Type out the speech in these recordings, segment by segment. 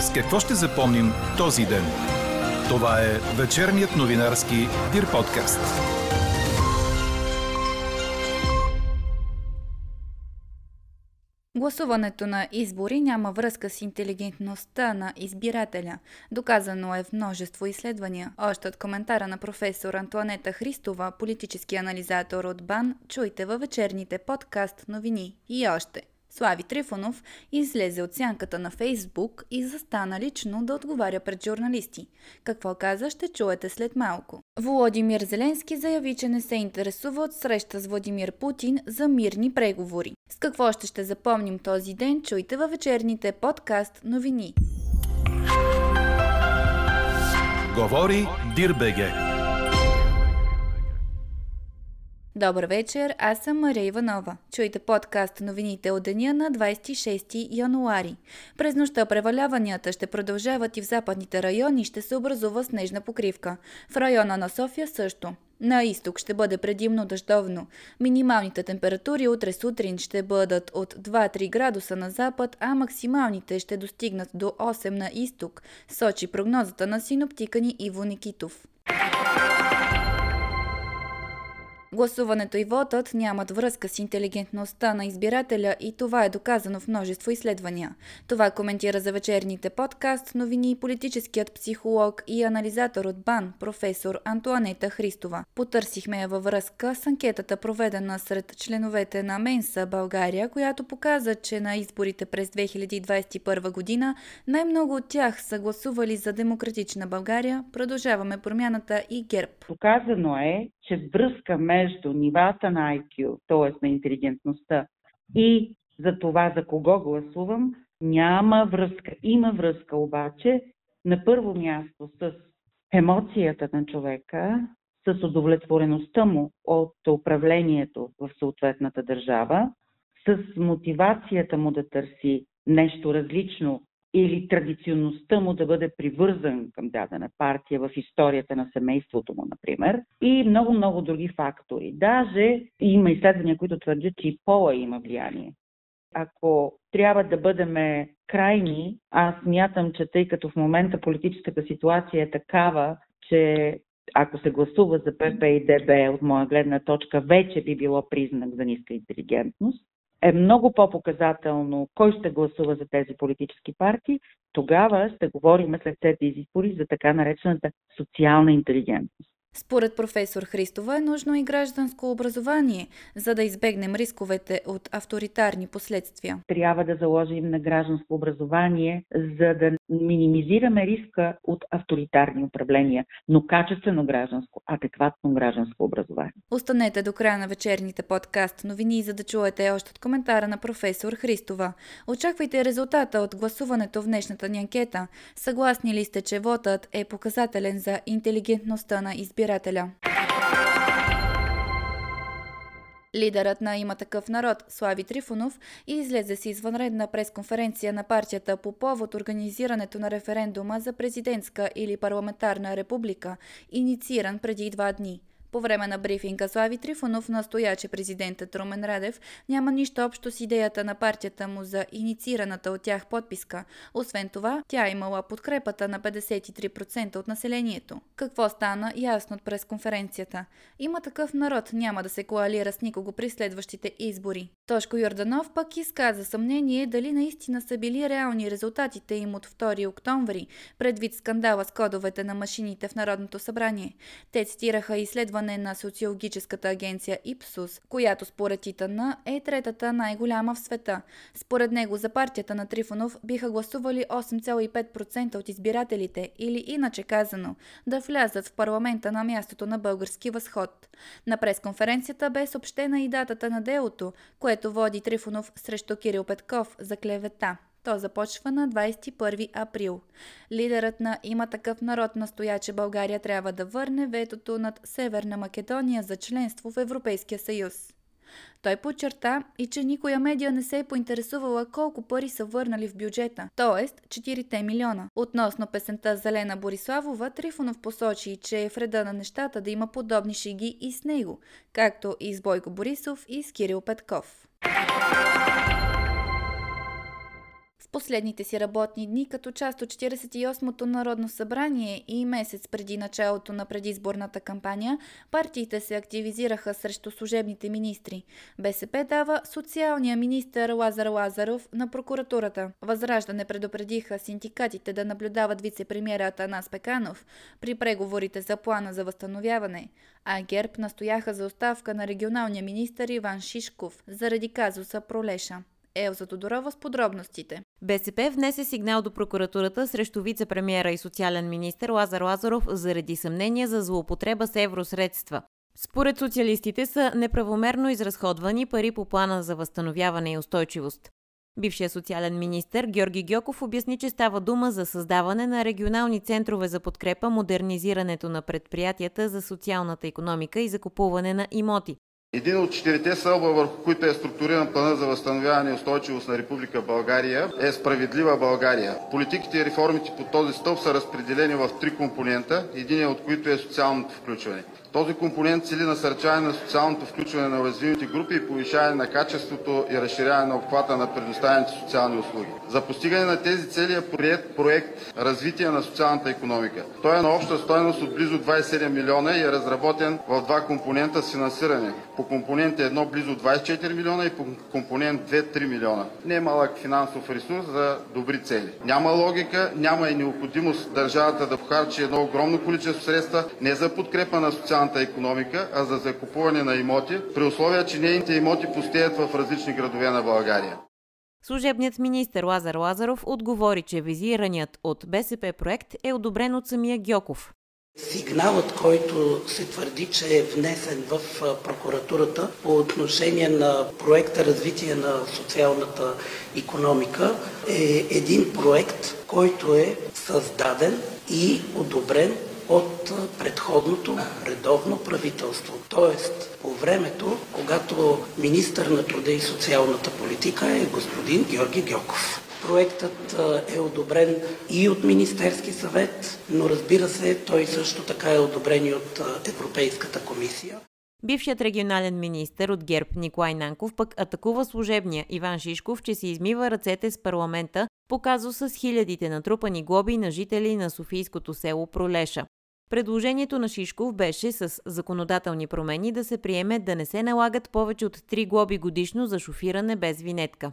С какво ще запомним този ден? Това е вечерният новинарски Дир подкаст. Гласуването на избори няма връзка с интелигентността на избирателя. Доказано е в множество изследвания. Още от коментара на професор Антуанета Христова, политически анализатор от БАН, чуйте във вечерните подкаст новини. И още. Слави Трифонов излезе от сянката на Фейсбук и застана лично да отговаря пред журналисти. Какво каза, ще чуете след малко. Володимир Зеленски заяви, че не се интересува от среща с Владимир Путин за мирни преговори. С какво ще ще запомним този ден, чуйте във вечерните подкаст новини. Говори Дирбеге. Добър вечер, аз съм Мария Иванова. Чуйте подкаст новините от деня на 26 януари. През нощта преваляванията ще продължават и в западните райони ще се образува снежна покривка. В района на София също. На изток ще бъде предимно дъждовно. Минималните температури утре сутрин ще бъдат от 2-3 градуса на запад, а максималните ще достигнат до 8 на изток, сочи прогнозата на синоптика ни Иво Никитов. Гласуването и вотът нямат връзка с интелигентността на избирателя и това е доказано в множество изследвания. Това коментира за вечерните подкаст новини политическият психолог и анализатор от БАН, професор Антуанета Христова. Потърсихме я във връзка с анкетата проведена сред членовете на Менса България, която показа, че на изборите през 2021 година най-много от тях са гласували за демократична България, продължаваме промяната и ГЕРБ. Показано е, че връзка между нивата на IQ, т.е. на интелигентността и за това за кого гласувам, няма връзка. Има връзка обаче на първо място с емоцията на човека, с удовлетвореността му от управлението в съответната държава, с мотивацията му да търси нещо различно или традиционността му да бъде привързан към дадена партия в историята на семейството му, например, и много-много други фактори. Даже има изследвания, които твърдят, че и пола има влияние. Ако трябва да бъдем крайни, аз мятам, че тъй като в момента политическата ситуация е такава, че ако се гласува за ПП и ДБ от моя гледна точка, вече би било признак за ниска интелигентност е много по-показателно кой ще гласува за тези политически партии, тогава ще говорим след тези избори за така наречената социална интелигентност. Според професор Христова е нужно и гражданско образование, за да избегнем рисковете от авторитарни последствия. Трябва да заложим на гражданско образование, за да минимизираме риска от авторитарни управления, но качествено гражданско, адекватно гражданско образование. Останете до края на вечерните подкаст новини, за да чуете още от коментара на професор Христова. Очаквайте резултата от гласуването в днешната ни анкета. Съгласни ли сте, че вотът е показателен за интелигентността на избирателите? Избирателя. Лидерът на има такъв народ Слави Трифонов излезе с извънредна пресконференция на партията по повод организирането на референдума за президентска или парламентарна република, иницииран преди два дни. По време на брифинга Слави Трифонов настоя, че президентът Румен Радев няма нищо общо с идеята на партията му за инициираната от тях подписка. Освен това, тя имала подкрепата на 53% от населението. Какво стана ясно от пресконференцията? Има такъв народ, няма да се коалира с никого при следващите избори. Тошко Йорданов пък изказа съмнение дали наистина са били реални резултатите им от 2 октомври, предвид скандала с кодовете на машините в Народното събрание. Те цитираха изследване изследване на социологическата агенция Ипсус, която според Итана е третата най-голяма в света. Според него за партията на Трифонов биха гласували 8,5% от избирателите или иначе казано да влязат в парламента на мястото на български възход. На пресконференцията бе съобщена и датата на делото, което води Трифонов срещу Кирил Петков за клевета. То започва на 21 април. Лидерът на Има такъв народ настоя, че България трябва да върне ветото над Северна Македония за членство в Европейския съюз. Той подчерта и че никоя медия не се е поинтересувала колко пари са върнали в бюджета, т.е. 4 милиона. Относно песента Зелена Бориславова, Трифонов посочи, че е в реда на нещата да има подобни шеги и с него, както и с Бойко Борисов и с Кирил Петков. Последните си работни дни като част от 48-то Народно събрание и месец преди началото на предизборната кампания, партиите се активизираха срещу служебните министри. БСП дава социалния министр Лазар Лазаров на прокуратурата. Възраждане предупредиха синдикатите да наблюдават вице-премьера Атанас Пеканов при преговорите за плана за възстановяване, а ГЕРБ настояха за оставка на регионалния министр Иван Шишков заради казуса Пролеша. Елза Тодорова с подробностите. БСП внесе сигнал до прокуратурата срещу вице-премьера и социален министр Лазар Лазаров заради съмнение за злоупотреба с евросредства. Според социалистите са неправомерно изразходвани пари по плана за възстановяване и устойчивост. Бившият социален министр Георги Гьоков обясни, че става дума за създаване на регионални центрове за подкрепа, модернизирането на предприятията за социалната економика и закупуване на имоти. Един от четирите стълба, върху които е структуриран плана за възстановяване и устойчивост на Република България, е справедлива България. Политиките и реформите по този стълб са разпределени в три компонента, един от които е социалното включване. Този компонент цели насърчаване на социалното включване на уязвимите групи и повишаване на качеството и разширяване на обхвата на предоставените социални услуги. За постигане на тези цели е приет проект „Развитие на социалната економика“. Той е на обща стойност от близо 27 милиона и е разработен в два компонента с финансиране. По компонент 1 близо 24 милиона и по компонент 2 – 3 милиона. Не малък финансов ресурс за добри цели. Няма логика, няма и необходимост държавата да похарчи едно огромно количество средства не за подкрепа на социалната реалната економика, а за закупуване на имоти, при условие че нейните имоти пустеят в различни градове на България. Служебният министр Лазар Лазаров отговори, че визираният от БСП проект е одобрен от самия Гьоков. Сигналът, който се твърди, че е внесен в прокуратурата по отношение на проекта Развитие на социалната економика е един проект, който е създаден и одобрен от предходното редовно правителство. Тоест, по времето, когато министър на труда и социалната политика е господин Георги Гьоков. Проектът е одобрен и от Министерски съвет, но разбира се, той също така е одобрен и от Европейската комисия. Бившият регионален министр от ГЕРБ Николай Нанков пък атакува служебния Иван Шишков, че си измива ръцете с парламента, показва с хилядите натрупани глоби на жители на Софийското село Пролеша. Предложението на Шишков беше с законодателни промени да се приеме да не се налагат повече от 3 глоби годишно за шофиране без винетка.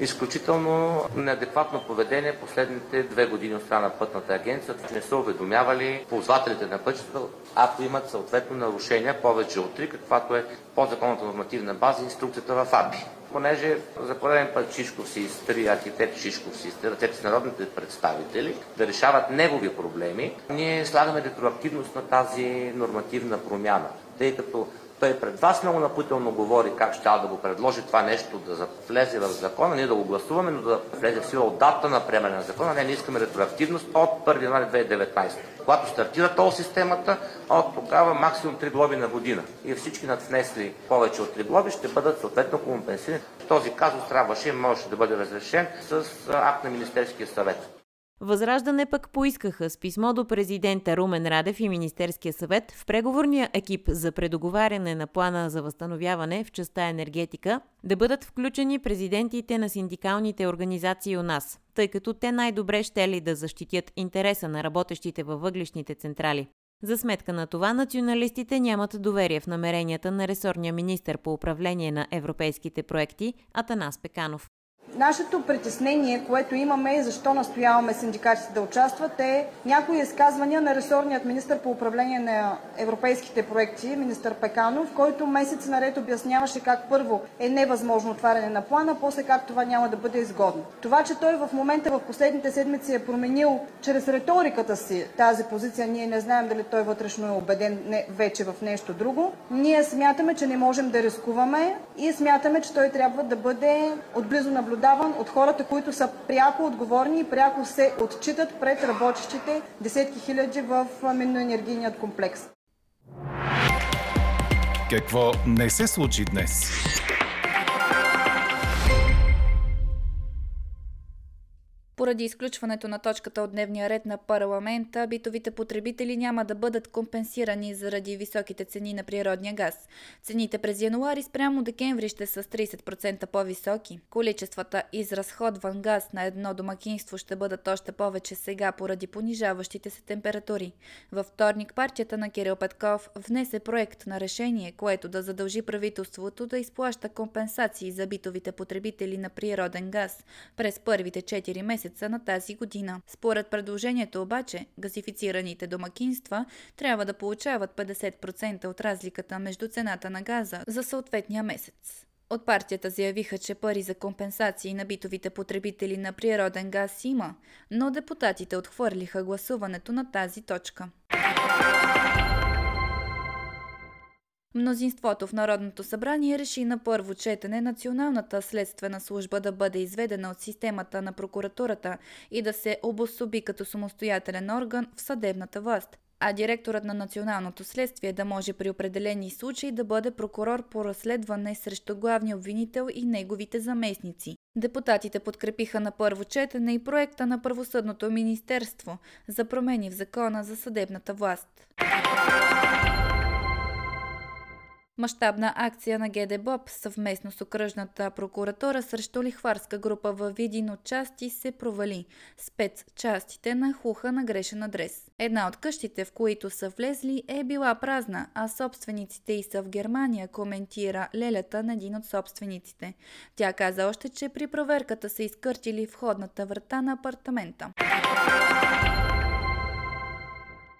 Изключително неадекватно поведение последните две години от страна на пътната агенция, че не са уведомявали ползвателите на пътищата, ако имат съответно нарушения повече от три, каквато е подзаконната нормативна база и инструкцията в АПИ. Понеже за пореден път Шишков си изтри, архитект Шишков си изтри ръцете с народните представители да решават негови проблеми, ние слагаме ретроактивност на тази нормативна промяна, тъй като той пред вас много напоително говори как ще да го предложи това нещо да влезе в закона, ние да го гласуваме, но да влезе в сила от дата на приемане на закона. Не, ние искаме ретроактивност от 1 януари 2019. Когато стартира тол системата, от тогава максимум 3 глоби на година. И всички надвнесли повече от 3 глоби ще бъдат съответно компенсирани. Този казус трябваше и можеше да бъде разрешен с акт на Министерския съвет. Възраждане пък поискаха с писмо до президента Румен Радев и Министерския съвет в преговорния екип за предоговаряне на плана за възстановяване в частта енергетика да бъдат включени президентите на синдикалните организации у нас, тъй като те най-добре ще ли да защитят интереса на работещите във въглишните централи. За сметка на това, националистите нямат доверие в намеренията на ресорния министр по управление на европейските проекти Атанас Пеканов. Нашето притеснение, което имаме и защо настояваме синдикатите да участват е някои изказвания на ресорният министр по управление на европейските проекти, министър Пеканов, който месец наред обясняваше как първо е невъзможно отваряне на плана, после как това няма да бъде изгодно. Това, че той в момента в последните седмици е променил чрез риториката си тази позиция, ние не знаем дали той вътрешно е убеден не, вече в нещо друго. Ние смятаме, че не можем да рискуваме и смятаме, че той трябва да бъде отблизо наблюдаван наблюдаван от хората, които са пряко отговорни и пряко се отчитат пред работещите десетки хиляди в минно-енергийният комплекс. Какво не се случи днес? Поради изключването на точката от дневния ред на парламента, битовите потребители няма да бъдат компенсирани заради високите цени на природния газ. Цените през януари спрямо декември ще са с 30% по-високи. Количествата изразходван газ на едно домакинство ще бъдат още повече сега поради понижаващите се температури. Във вторник партията на Кирил Петков внесе проект на решение, което да задължи правителството да изплаща компенсации за битовите потребители на природен газ през първите 4 месеца на тази година. Според предложението обаче, газифицираните домакинства трябва да получават 50% от разликата между цената на газа за съответния месец. От партията заявиха, че пари за компенсации на битовите потребители на природен газ има, но депутатите отхвърлиха гласуването на тази точка. Мнозинството в Народното събрание реши на първо четене Националната следствена служба да бъде изведена от системата на прокуратурата и да се обособи като самостоятелен орган в съдебната власт а директорът на Националното следствие да може при определени случаи да бъде прокурор по разследване срещу главния обвинител и неговите заместници. Депутатите подкрепиха на първо четене и проекта на Правосъдното министерство за промени в закона за съдебната власт. Мащабна акция на ГД съвместно с окръжната прокуратура срещу лихварска група във Видин от части се провали. Спецчастите на хуха на грешен адрес. Една от къщите, в които са влезли, е била празна, а собствениците и са в Германия, коментира лелята на един от собствениците. Тя каза още, че при проверката са изкъртили входната врата на апартамента.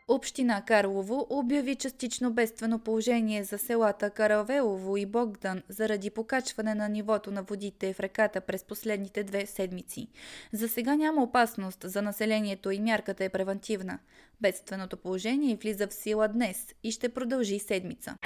Община Карлово обяви частично бедствено положение за селата Каравелово и Богдан заради покачване на нивото на водите в реката през последните две седмици. За сега няма опасност за населението и мярката е превентивна. Бедственото положение влиза в сила днес и ще продължи седмица.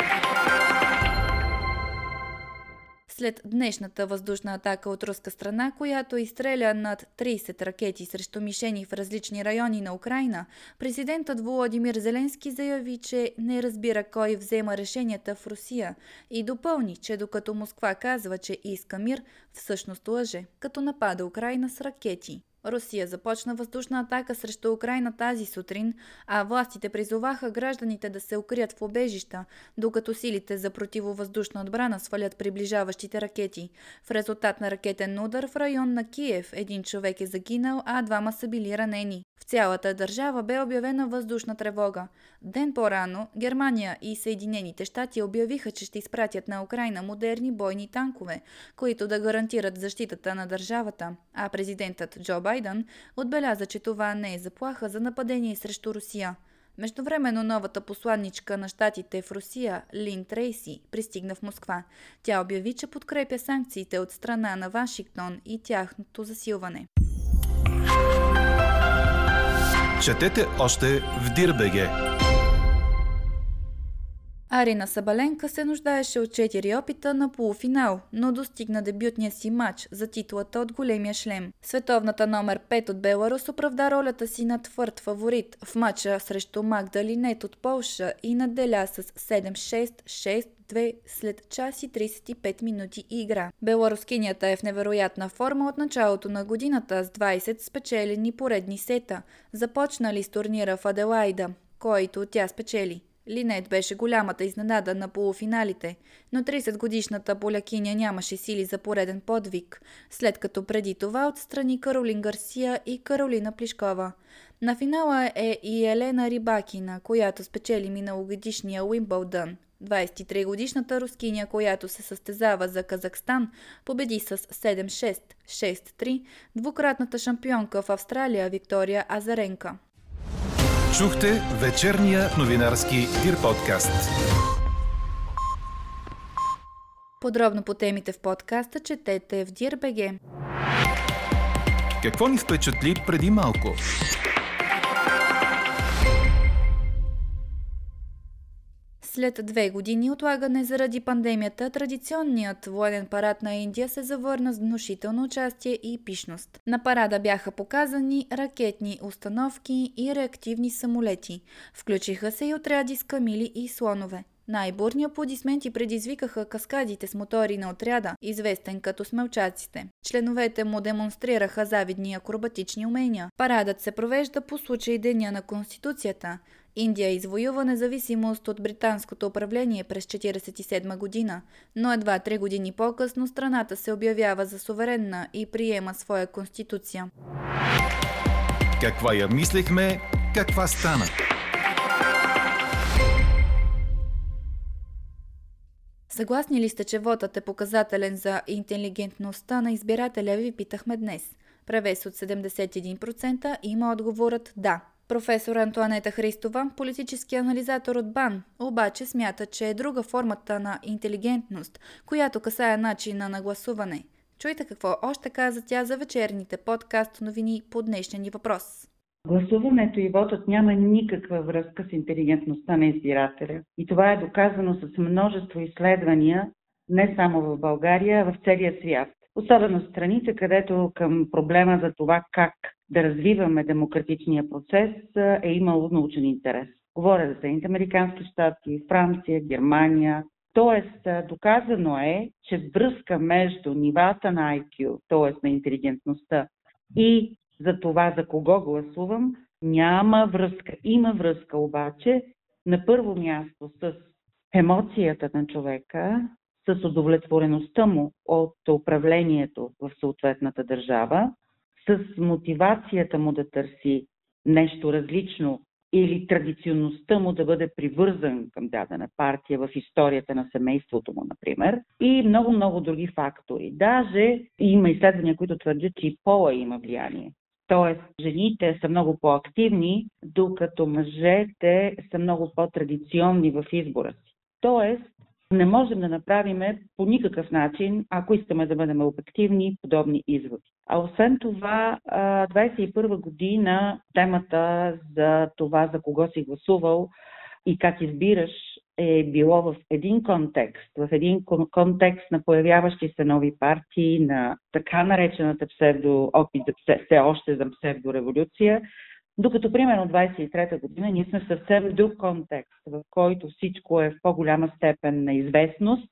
След днешната въздушна атака от руска страна, която изстреля над 30 ракети срещу мишени в различни райони на Украина, президентът Володимир Зеленски заяви, че не разбира кой взема решенията в Русия и допълни, че докато Москва казва, че иска мир, всъщност лъже, като напада Украина с ракети. Русия започна въздушна атака срещу Украина тази сутрин, а властите призоваха гражданите да се укрият в обежища, докато силите за противовъздушна отбрана свалят приближаващите ракети. В резултат на ракетен удар в район на Киев един човек е загинал, а двама са били ранени. В цялата държава бе обявена въздушна тревога. Ден по-рано Германия и Съединените щати обявиха, че ще изпратят на Украина модерни бойни танкове, които да гарантират защитата на държавата, а президентът Джо Байден отбеляза, че това не е заплаха за нападение срещу Русия. Междувременно новата посланничка на щатите в Русия, Лин Трейси, пристигна в Москва. Тя обяви, че подкрепя санкциите от страна на Вашингтон и тяхното засилване. Четете още в Дирбеге! Арина Сабаленка се нуждаеше от 4 опита на полуфинал, но достигна дебютния си матч за титлата от големия шлем. Световната номер 5 от Беларус оправда ролята си на твърд фаворит в матча срещу Магдалинет от Полша и наделя с 7-6, 6-2 след час и 35 минути игра. Беларускинята е в невероятна форма от началото на годината с 20 спечелени поредни сета, започнали с турнира в Аделайда, който тя спечели. Линет беше голямата изненада на полуфиналите, но 30-годишната полякиня нямаше сили за пореден подвиг, след като преди това отстрани Каролин Гарсия и Каролина Плишкова. На финала е и Елена Рибакина, която спечели миналогодишния Уимбълдън. 23-годишната рускиня, която се състезава за Казахстан, победи с 7-6, 6-3 двукратната шампионка в Австралия Виктория Азаренка. Чухте вечерния новинарски Дир подкаст. Подробно по темите в подкаста четете в Дирбеге. Какво ни впечатли преди малко? След две години отлагане заради пандемията, традиционният военен парад на Индия се завърна с внушително участие и пишност. На парада бяха показани ракетни установки и реактивни самолети. Включиха се и отряди с камили и слонове. Най-бурни аплодисменти предизвикаха каскадите с мотори на отряда, известен като смелчаците. Членовете му демонстрираха завидни акробатични умения. Парадът се провежда по случай Деня на Конституцията. Индия извоюва независимост от британското управление през 1947 година, но едва три години по-късно страната се обявява за суверенна и приема своя конституция. Каква я мислехме, каква стана? Съгласни ли сте, че вотът е показателен за интелигентността на избирателя, ви питахме днес. Превес от 71% има отговорът да. Професор Антуанета Христова, политически анализатор от БАН, обаче смята, че е друга формата на интелигентност, която касае начина на гласуване. Чуйте какво още каза тя за вечерните подкаст новини по днешния ни въпрос. Гласуването и вотът няма никаква връзка с интелигентността на избирателя. И това е доказано с множество изследвания, не само в България, а в целия свят. Особено в страните, където към проблема за това как да развиваме демократичния процес е имало научен интерес. Говоря за Съединените Американски щати, Франция, Германия. Тоест, доказано е, че връзка между нивата на IQ, т.е. на интелигентността и за това за кого гласувам, няма връзка. Има връзка обаче на първо място с емоцията на човека, с удовлетвореността му от управлението в съответната държава, с мотивацията му да търси нещо различно или традиционността му да бъде привързан към дадена партия в историята на семейството му, например, и много-много други фактори. Даже има изследвания, които твърдят, че и пола има влияние. Тоест, жените са много по-активни, докато мъжете са много по-традиционни в избора си. Тоест, не можем да направим по никакъв начин, ако искаме да бъдем обективни, подобни изводи. А освен това, 21 година темата за това за кого си гласувал и как избираш е било в един контекст, в един контекст на появяващи се нови партии, на така наречената псевдо, опит за все още за псевдореволюция, докато примерно 23-та година ние сме в съвсем друг контекст, в който всичко е в по-голяма степен на известност,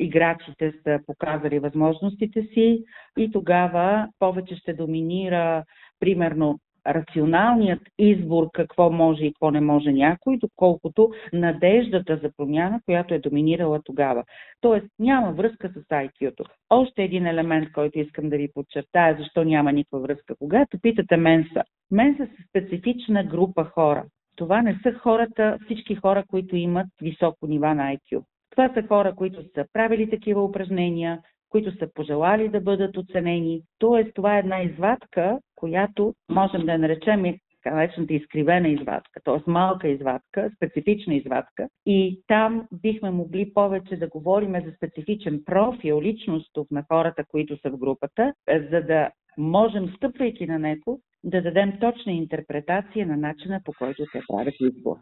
играчите са показали възможностите си и тогава повече ще доминира примерно рационалният избор какво може и какво не може някой, доколкото надеждата за промяна, която е доминирала тогава. Тоест няма връзка с IQ-то. Още един елемент, който искам да ви подчертая, защо няма никаква връзка. Когато питате Менса, Менса са специфична група хора. Това не са хората, всички хора, които имат високо нива на IQ. Това са хора, които са правили такива упражнения, които са пожелали да бъдат оценени. Тоест, това е една извадка, която можем да я наречем така наречената изкривена извадка, т.е. малка извадка, специфична извадка. И там бихме могли повече да говорим за специфичен профил, личностов на хората, които са в групата, за да можем, стъпвайки на него, да дадем точна интерпретация на начина по който те правят избор.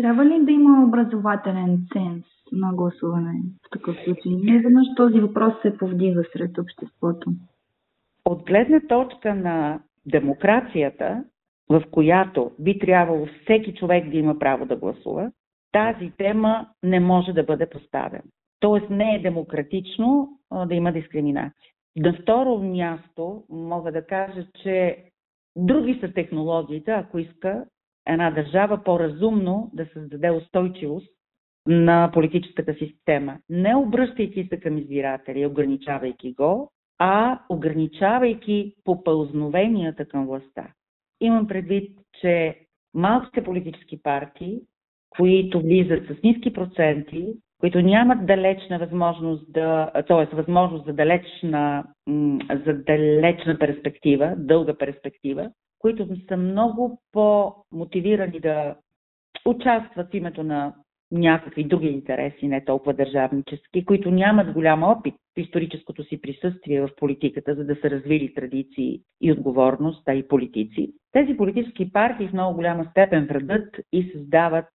Трябва ли да има образователен ценз на гласуване в такъв случай? Не веднъж този въпрос се повдига сред обществото. От гледна точка на демокрацията, в която би трябвало всеки човек да има право да гласува, тази тема не може да бъде поставена. Тоест не е демократично да има дискриминация. На второ място мога да кажа, че други са технологиите, ако иска една държава по-разумно да създаде устойчивост на политическата система, не обръщайки се към избирателя и ограничавайки го, а ограничавайки попълзновенията към властта. Имам предвид, че малките политически партии, които влизат с ниски проценти, които нямат далечна възможност да, т.е. възможност за далечна, за далечна перспектива, дълга перспектива, които са много по-мотивирани да участват в името на някакви други интереси, не толкова държавнически, които нямат голям опит в историческото си присъствие в политиката, за да са развили традиции и отговорност, а и политици. Тези политически партии в много голяма степен вредят и създават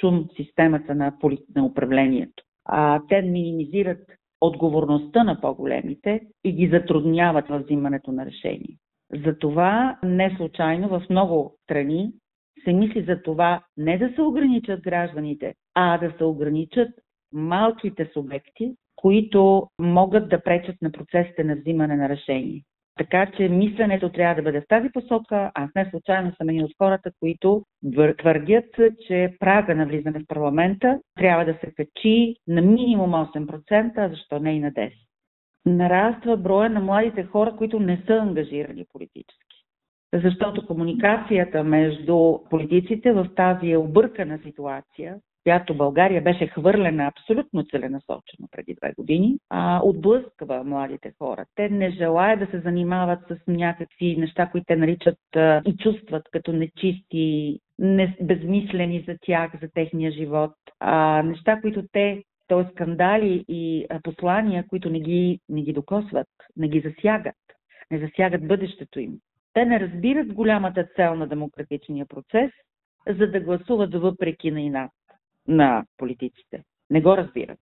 шум в системата на, поли... на управлението. А те минимизират отговорността на по-големите и ги затрудняват във взимането на решения. Затова не случайно в много страни се мисли за това не да се ограничат гражданите, а да се ограничат малките субекти, които могат да пречат на процесите на взимане на решение. Така че мисленето трябва да бъде в тази посока. Аз не случайно съм един от хората, които твърдят, че прага на влизане в парламента трябва да се качи на минимум 8%, а защо не и на 10%. Нараства броя на младите хора, които не са ангажирани политически. Защото комуникацията между политиците в тази объркана ситуация която България беше хвърлена абсолютно целенасочено преди две години, а, отблъсква младите хора. Те не желаят да се занимават с някакви неща, които те наричат и чувстват като нечисти, не, безмислени за тях, за техния живот. А, неща, които те т.е. скандали и послания, които не ги, не ги докосват, не ги засягат, не засягат бъдещето им. Те не разбират голямата цел на демократичния процес, за да гласуват въпреки на инат на политиците. Не го разбират.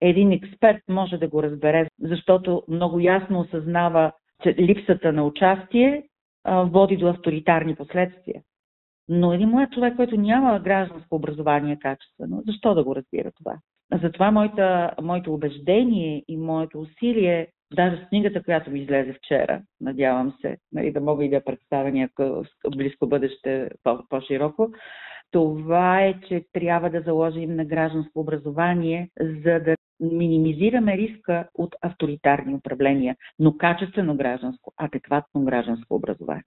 Един експерт може да го разбере, защото много ясно осъзнава, че липсата на участие води до авторитарни последствия. Но един млад човек, който няма гражданско образование качествено, защо да го разбира това? Затова моята, моето убеждение и моето усилие, даже с книгата, която ми излезе вчера, надявам се, нали, да мога и да представя някакво близко бъдеще по-широко, това е, че трябва да заложим на гражданско образование, за да минимизираме риска от авторитарни управления, но качествено гражданско, адекватно гражданско образование.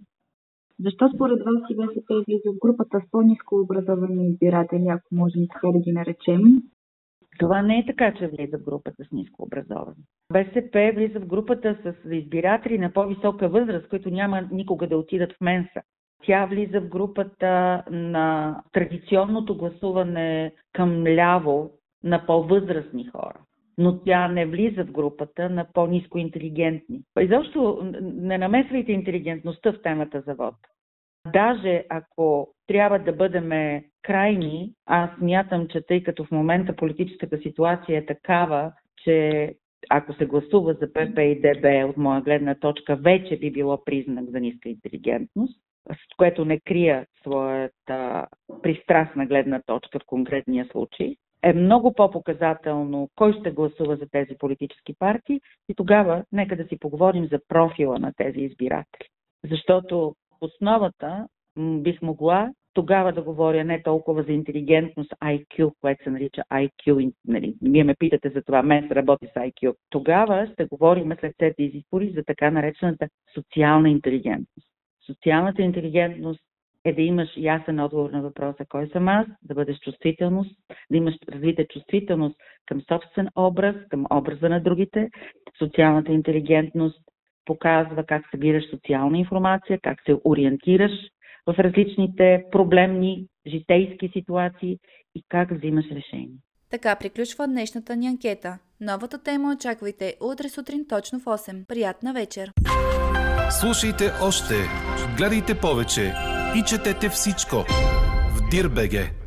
Защо според вас и БСП влиза в групата с по-низко образовани избиратели, ако можем така да ги наречем? Това не е така, че влиза в групата с ниско образовани. БСП влиза в групата с избиратели на по-висока възраст, които няма никога да отидат в Менса. Тя влиза в групата на традиционното гласуване към ляво на по-възрастни хора но тя не влиза в групата на по-низко интелигентни. Изобщо не намесвайте интелигентността в темата за вод. Даже ако трябва да бъдем крайни, аз смятам, че тъй като в момента политическата ситуация е такава, че ако се гласува за ПП и ДБ от моя гледна точка, вече би било признак за ниска интелигентност с което не крия своята пристрастна гледна точка в конкретния случай, е много по-показателно кой ще гласува за тези политически партии и тогава нека да си поговорим за профила на тези избиратели. Защото основата бих могла тогава да говоря не толкова за интелигентност, IQ, което се нарича IQ, нали, вие ме питате за това, мен работи с IQ. Тогава ще говорим след тези избори за така наречената социална интелигентност. Социалната интелигентност е да имаш ясен отговор на въпроса кой съм аз, да бъдеш чувствителност, да имаш развита чувствителност към собствен образ, към образа на другите. Социалната интелигентност показва как събираш социална информация, как се ориентираш в различните проблемни житейски ситуации и как взимаш решение. Така приключва днешната ни анкета. Новата тема очаквайте утре сутрин точно в 8. Приятна вечер! Слушайте още, гледайте повече и четете всичко в Дирбеге.